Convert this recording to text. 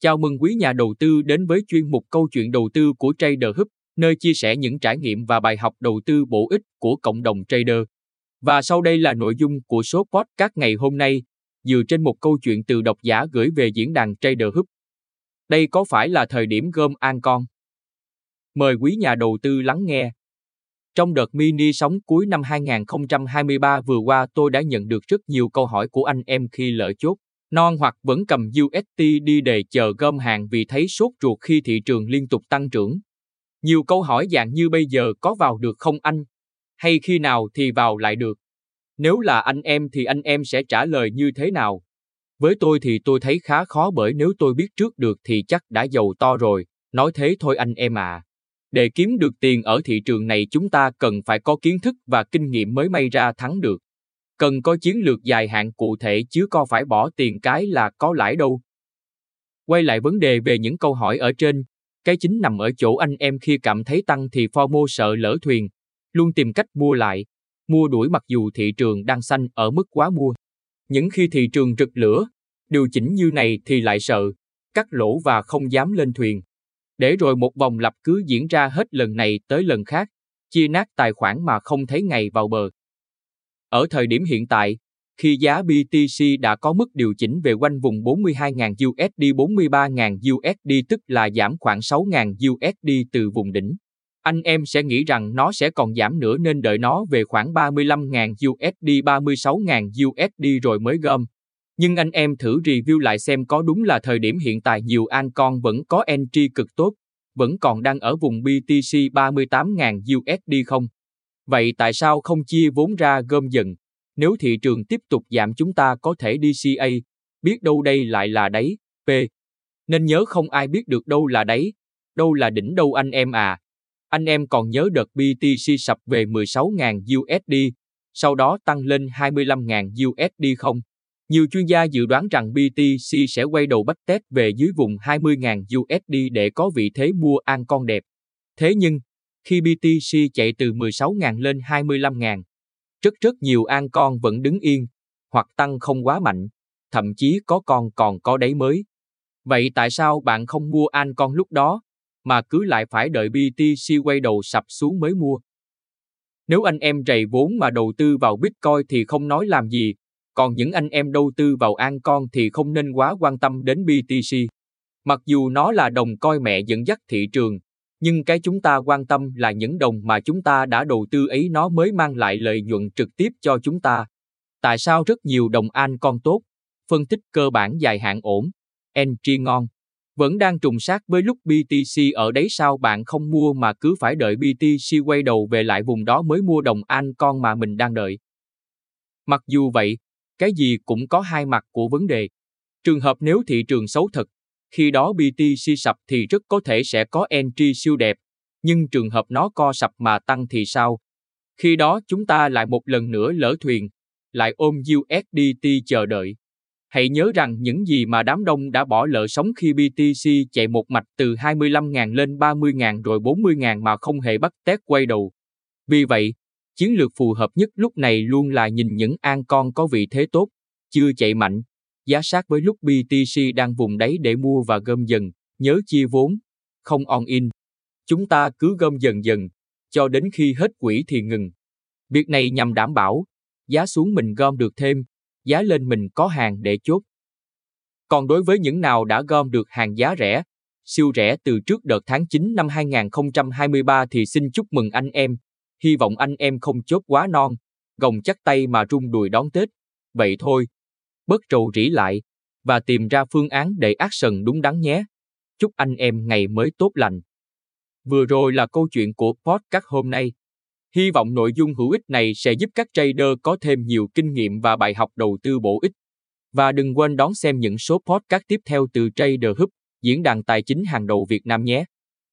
Chào mừng quý nhà đầu tư đến với chuyên mục câu chuyện đầu tư của Trader Hub, nơi chia sẻ những trải nghiệm và bài học đầu tư bổ ích của cộng đồng trader. Và sau đây là nội dung của số podcast ngày hôm nay, dựa trên một câu chuyện từ độc giả gửi về diễn đàn Trader Hub. Đây có phải là thời điểm gom an con? Mời quý nhà đầu tư lắng nghe. Trong đợt mini sóng cuối năm 2023 vừa qua tôi đã nhận được rất nhiều câu hỏi của anh em khi lỡ chốt non hoặc vẫn cầm UST đi đề chờ gom hàng vì thấy sốt ruột khi thị trường liên tục tăng trưởng. Nhiều câu hỏi dạng như bây giờ có vào được không anh? Hay khi nào thì vào lại được? Nếu là anh em thì anh em sẽ trả lời như thế nào? Với tôi thì tôi thấy khá khó bởi nếu tôi biết trước được thì chắc đã giàu to rồi, nói thế thôi anh em à. Để kiếm được tiền ở thị trường này chúng ta cần phải có kiến thức và kinh nghiệm mới may ra thắng được. Cần có chiến lược dài hạn cụ thể chứ có phải bỏ tiền cái là có lãi đâu. Quay lại vấn đề về những câu hỏi ở trên, cái chính nằm ở chỗ anh em khi cảm thấy tăng thì FOMO sợ lỡ thuyền, luôn tìm cách mua lại, mua đuổi mặc dù thị trường đang xanh ở mức quá mua. Những khi thị trường rực lửa, điều chỉnh như này thì lại sợ, cắt lỗ và không dám lên thuyền. Để rồi một vòng lặp cứ diễn ra hết lần này tới lần khác, chia nát tài khoản mà không thấy ngày vào bờ. Ở thời điểm hiện tại, khi giá BTC đã có mức điều chỉnh về quanh vùng 42.000 USD 43.000 USD tức là giảm khoảng 6.000 USD từ vùng đỉnh. Anh em sẽ nghĩ rằng nó sẽ còn giảm nữa nên đợi nó về khoảng 35.000 USD 36.000 USD rồi mới gom. Nhưng anh em thử review lại xem có đúng là thời điểm hiện tại nhiều Ancon vẫn có entry cực tốt, vẫn còn đang ở vùng BTC 38.000 USD không? Vậy tại sao không chia vốn ra gom dần? Nếu thị trường tiếp tục giảm chúng ta có thể đi CA, biết đâu đây lại là đáy, P. Nên nhớ không ai biết được đâu là đáy, đâu là đỉnh đâu anh em à. Anh em còn nhớ đợt BTC sập về 16.000 USD, sau đó tăng lên 25.000 USD không? Nhiều chuyên gia dự đoán rằng BTC sẽ quay đầu bách test về dưới vùng 20.000 USD để có vị thế mua an con đẹp. Thế nhưng, khi BTC chạy từ 16.000 lên 25.000. Rất rất nhiều an con vẫn đứng yên, hoặc tăng không quá mạnh, thậm chí có con còn có đáy mới. Vậy tại sao bạn không mua an con lúc đó, mà cứ lại phải đợi BTC quay đầu sập xuống mới mua? Nếu anh em rầy vốn mà đầu tư vào Bitcoin thì không nói làm gì, còn những anh em đầu tư vào an con thì không nên quá quan tâm đến BTC. Mặc dù nó là đồng coi mẹ dẫn dắt thị trường, nhưng cái chúng ta quan tâm là những đồng mà chúng ta đã đầu tư ấy nó mới mang lại lợi nhuận trực tiếp cho chúng ta. Tại sao rất nhiều đồng an con tốt, phân tích cơ bản dài hạn ổn, entry ngon, vẫn đang trùng sát với lúc BTC ở đấy sao bạn không mua mà cứ phải đợi BTC quay đầu về lại vùng đó mới mua đồng an con mà mình đang đợi. Mặc dù vậy, cái gì cũng có hai mặt của vấn đề. Trường hợp nếu thị trường xấu thật, khi đó BTC sập thì rất có thể sẽ có entry siêu đẹp, nhưng trường hợp nó co sập mà tăng thì sao? Khi đó chúng ta lại một lần nữa lỡ thuyền, lại ôm USDT chờ đợi. Hãy nhớ rằng những gì mà đám đông đã bỏ lỡ sống khi BTC chạy một mạch từ 25.000 lên 30.000 rồi 40.000 mà không hề bắt tét quay đầu. Vì vậy, chiến lược phù hợp nhất lúc này luôn là nhìn những an con có vị thế tốt, chưa chạy mạnh, giá sát với lúc BTC đang vùng đáy để mua và gom dần, nhớ chia vốn, không on in. Chúng ta cứ gom dần dần, cho đến khi hết quỹ thì ngừng. Việc này nhằm đảm bảo, giá xuống mình gom được thêm, giá lên mình có hàng để chốt. Còn đối với những nào đã gom được hàng giá rẻ, siêu rẻ từ trước đợt tháng 9 năm 2023 thì xin chúc mừng anh em. Hy vọng anh em không chốt quá non, gồng chắc tay mà rung đùi đón Tết. Vậy thôi, bớt trầu rỉ lại và tìm ra phương án để action đúng đắn nhé. Chúc anh em ngày mới tốt lành. Vừa rồi là câu chuyện của podcast hôm nay. Hy vọng nội dung hữu ích này sẽ giúp các trader có thêm nhiều kinh nghiệm và bài học đầu tư bổ ích. Và đừng quên đón xem những số podcast tiếp theo từ Trader Hub, diễn đàn tài chính hàng đầu Việt Nam nhé.